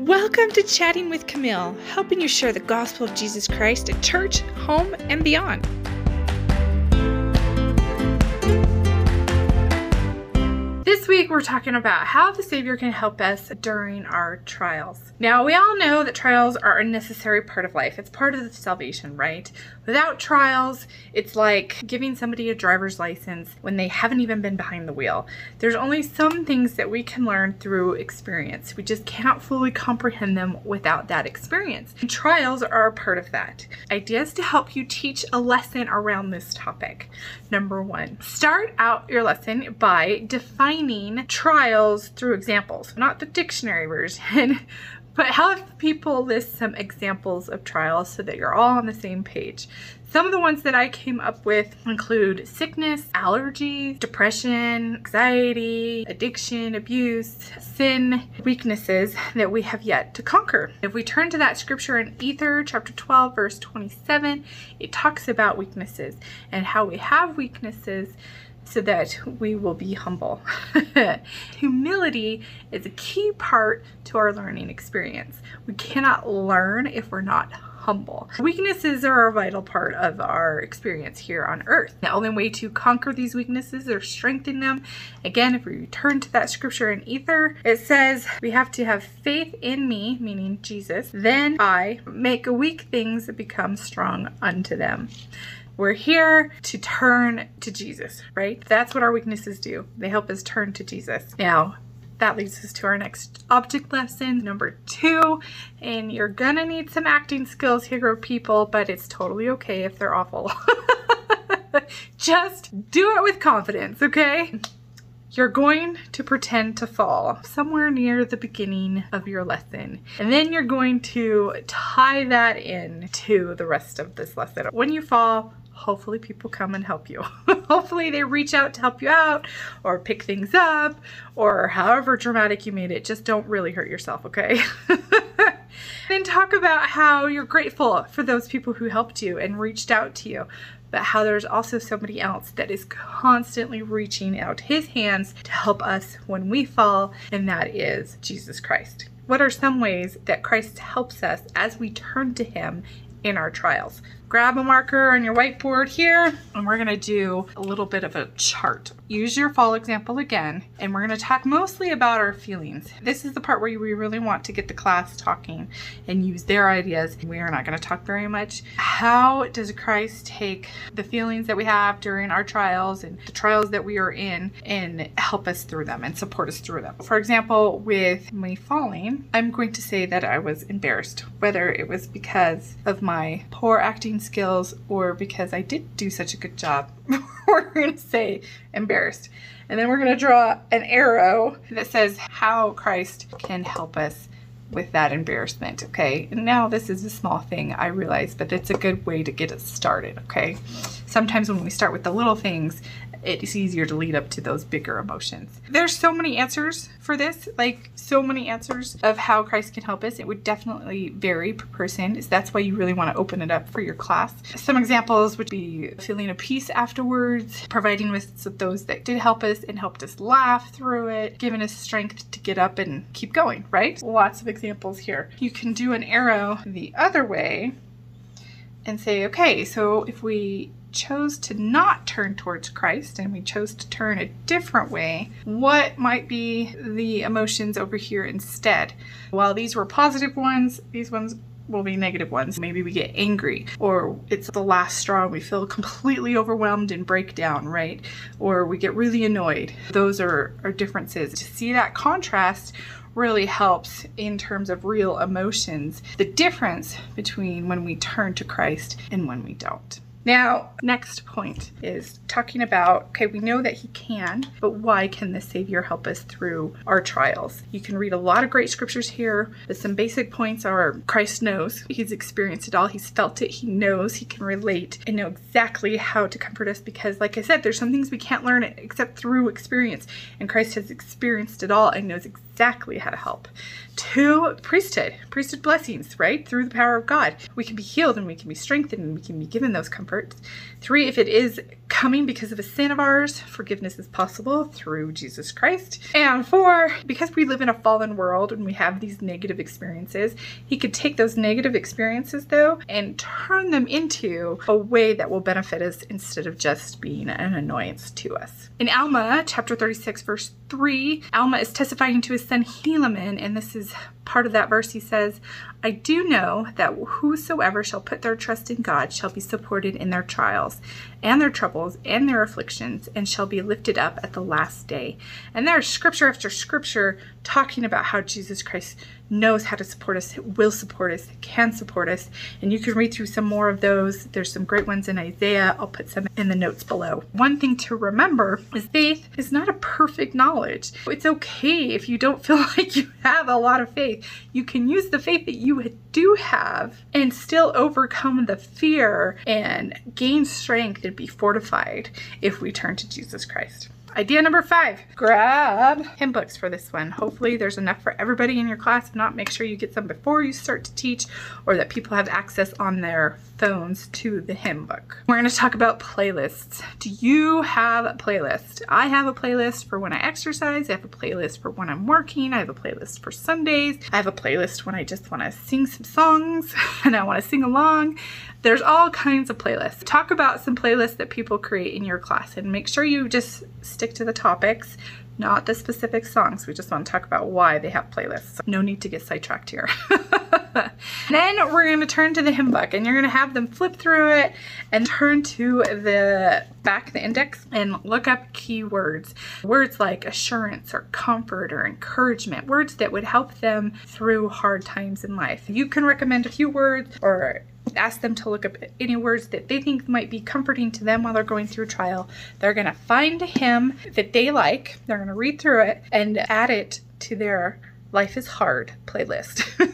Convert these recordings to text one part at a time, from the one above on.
Welcome to Chatting with Camille, helping you share the gospel of Jesus Christ at church, home, and beyond. This week we're talking about how the Savior can help us during our trials. Now, we all know that trials are a necessary part of life. It's part of the salvation, right? Without trials, it's like giving somebody a driver's license when they haven't even been behind the wheel. There's only some things that we can learn through experience. We just cannot fully comprehend them without that experience. And trials are a part of that. Ideas to help you teach a lesson around this topic. Number one, start out your lesson by defining trials through examples, not the dictionary version, but have people list some examples of trials so that you're all on the same page. Some of the ones that I came up with include sickness, allergies, depression, anxiety, addiction, abuse, sin, weaknesses that we have yet to conquer. If we turn to that scripture in Ether, chapter 12, verse 27, it talks about weaknesses and how we have weaknesses so that we will be humble. Humility is a key part to our learning experience. We cannot learn if we're not humble. Weaknesses are a vital part of our experience here on earth. The only way to conquer these weaknesses or strengthen them, again, if we return to that scripture in Ether, it says we have to have faith in me, meaning Jesus, then I make weak things become strong unto them. We're here to turn to Jesus, right? That's what our weaknesses do. They help us turn to Jesus. Now, that leads us to our next object lesson, number two. And you're gonna need some acting skills here, people, but it's totally okay if they're awful. Just do it with confidence, okay? You're going to pretend to fall somewhere near the beginning of your lesson. And then you're going to tie that in to the rest of this lesson. When you fall, hopefully people come and help you. hopefully they reach out to help you out or pick things up or however dramatic you made it. Just don't really hurt yourself, okay? and talk about how you're grateful for those people who helped you and reached out to you but how there's also somebody else that is constantly reaching out his hands to help us when we fall, and that is Jesus Christ. What are some ways that Christ helps us as we turn to him in our trials? Grab a marker on your whiteboard here and we're gonna do a little bit of a chart. Use your fall example again and we're gonna talk mostly about our feelings. This is the part where we really want to get the class talking and use their ideas. We are not gonna talk very much. How does Christ take the feelings that we have during our trials and the trials that we are in and help us through them and support us through them? For example, with me falling, I'm going to say that I was embarrassed, whether it was because of my poor acting skills or because I did do such a good job. we're going to say embarrassed. And then we're going to draw an arrow that says how Christ can help us with that embarrassment, okay? And now this is a small thing, I realize, but it's a good way to get us started, okay? Sometimes when we start with the little things, it's easier to lead up to those bigger emotions. There's so many answers for this, like so many answers of how Christ can help us. It would definitely vary per person. So that's why you really want to open it up for your class. Some examples would be feeling a peace afterwards, providing with those that did help us and helped us laugh through it, giving us strength to get up and keep going, right? Lots of examples here. You can do an arrow the other way and say, okay, so if we chose to not turn towards Christ and we chose to turn a different way, what might be the emotions over here instead? While these were positive ones, these ones will be negative ones. Maybe we get angry, or it's the last straw and we feel completely overwhelmed and break down, right? Or we get really annoyed. Those are, are differences. To see that contrast really helps in terms of real emotions, the difference between when we turn to Christ and when we don't. Now, next point is talking about okay, we know that He can, but why can the Savior help us through our trials? You can read a lot of great scriptures here, but some basic points are Christ knows, He's experienced it all, He's felt it, He knows, He can relate and know exactly how to comfort us because, like I said, there's some things we can't learn except through experience, and Christ has experienced it all and knows exactly how to help. Two, priesthood, priesthood blessings, right? Through the power of God. We can be healed and we can be strengthened and we can be given those comforts. Three, if it is coming because of a sin of ours, forgiveness is possible through Jesus Christ. And four, because we live in a fallen world and we have these negative experiences, he could take those negative experiences though and turn them into a way that will benefit us instead of just being an annoyance to us. In Alma chapter 36 verse 3, Alma is testifying to his son Helaman and this is part of that verse, he says, I do know that whosoever shall put their trust in God shall be supported in their trials and their troubles and their afflictions and shall be lifted up at the last day. And there's scripture after scripture talking about how Jesus Christ knows how to support us, will support us, can support us. And you can read through some more of those. There's some great ones in Isaiah. I'll put some in the notes below. One thing to remember is faith is not a perfect knowledge. It's okay if you don't feel like you have a lot of faith. You can use the faith that you do have and still overcome the fear and gain strength and be fortified if we turn to Jesus Christ. Idea number five, grab hymn books for this one. Hopefully there's enough for everybody in your class. If not, make sure you get some before you start to teach or that people have access on their phones to the hymn book. We're gonna talk about playlists. Do you have a playlist? I have a playlist for when I exercise. I have a playlist for when I'm working. I have a playlist for Sundays. I have a playlist when I just wanna sing some songs and I wanna sing along. There's all kinds of playlists. Talk about some playlists that people create in your class and make sure you just stick to the topics, not the specific songs. We just want to talk about why they have playlists. No need to get sidetracked here. then we're going to turn to the hymn book and you're going to have them flip through it and turn to the back, the index, and look up keywords. Words like assurance or comfort or encouragement, words that would help them through hard times in life. You can recommend a few words or ask them to look up any words that they think might be comforting to them while they're going through trial. They're going to find a hymn that they like, they're going to read through it and add it to their Life is Hard playlist.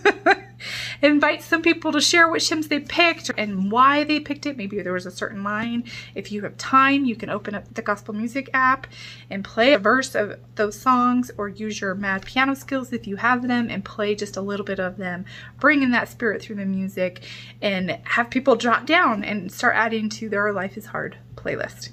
invite some people to share which hymns they picked and why they picked it. Maybe there was a certain line. If you have time, you can open up the gospel music app and play a verse of those songs or use your mad piano skills if you have them and play just a little bit of them. Bring in that spirit through the music and have people jot down and start adding to their Life is Hard playlist.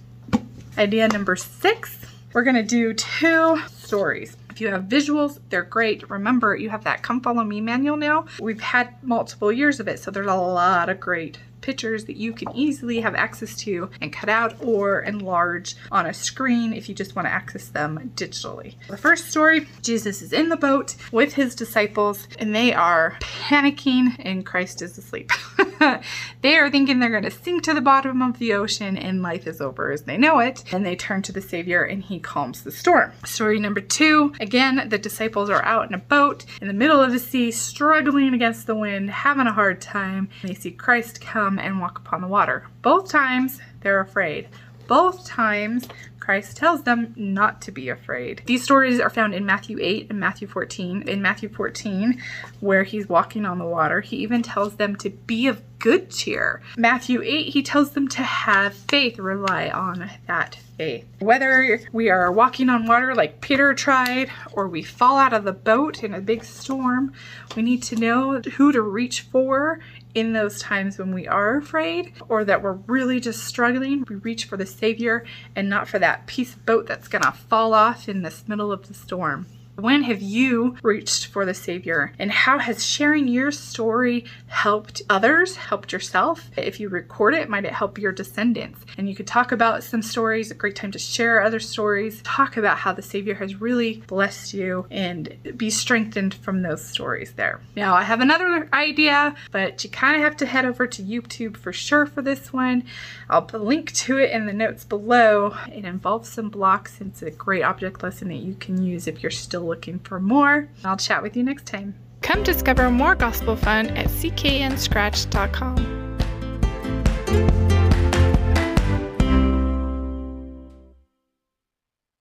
Idea number six, we're gonna do two stories. If you have visuals, they're great. Remember, you have that Come Follow Me manual now. We've had multiple years of it, so there's a lot of great pictures that you can easily have access to and cut out or enlarge on a screen if you just want to access them digitally. The first story, Jesus is in the boat with his disciples and they are panicking and Christ is asleep. they are thinking they're going to sink to the bottom of the ocean and life is over as they know it. And they turn to the Savior and he calms the storm. Story number two, again, the disciples are out in a boat in the middle of the sea, struggling against the wind, having a hard time. They see Christ come and walk upon the water. Both times they're afraid. Both times Christ tells them not to be afraid. These stories are found in Matthew 8 and Matthew 14. In Matthew 14, where he's walking on the water, he even tells them to be of good cheer. Matthew 8, he tells them to have faith, rely on that faith. Whether we are walking on water like Peter tried, or we fall out of the boat in a big storm, we need to know who to reach for in those times when we are afraid or that we're really just struggling, we reach for the Savior and not for that piece of boat that's gonna fall off in this middle of the storm. When have you reached for the Savior? And how has sharing your story helped others, helped yourself? If you record it, might it help your descendants? And you could talk about some stories, a great time to share other stories. Talk about how the Savior has really blessed you and be strengthened from those stories there. Now, I have another idea, but you kind of have to head over to YouTube for sure for this one. I'll link to it in the notes below. It involves some blocks. It's a great object lesson that you can use if you're still looking for more. I'll chat with you next time. Come discover more gospel fun at cknscratch.com.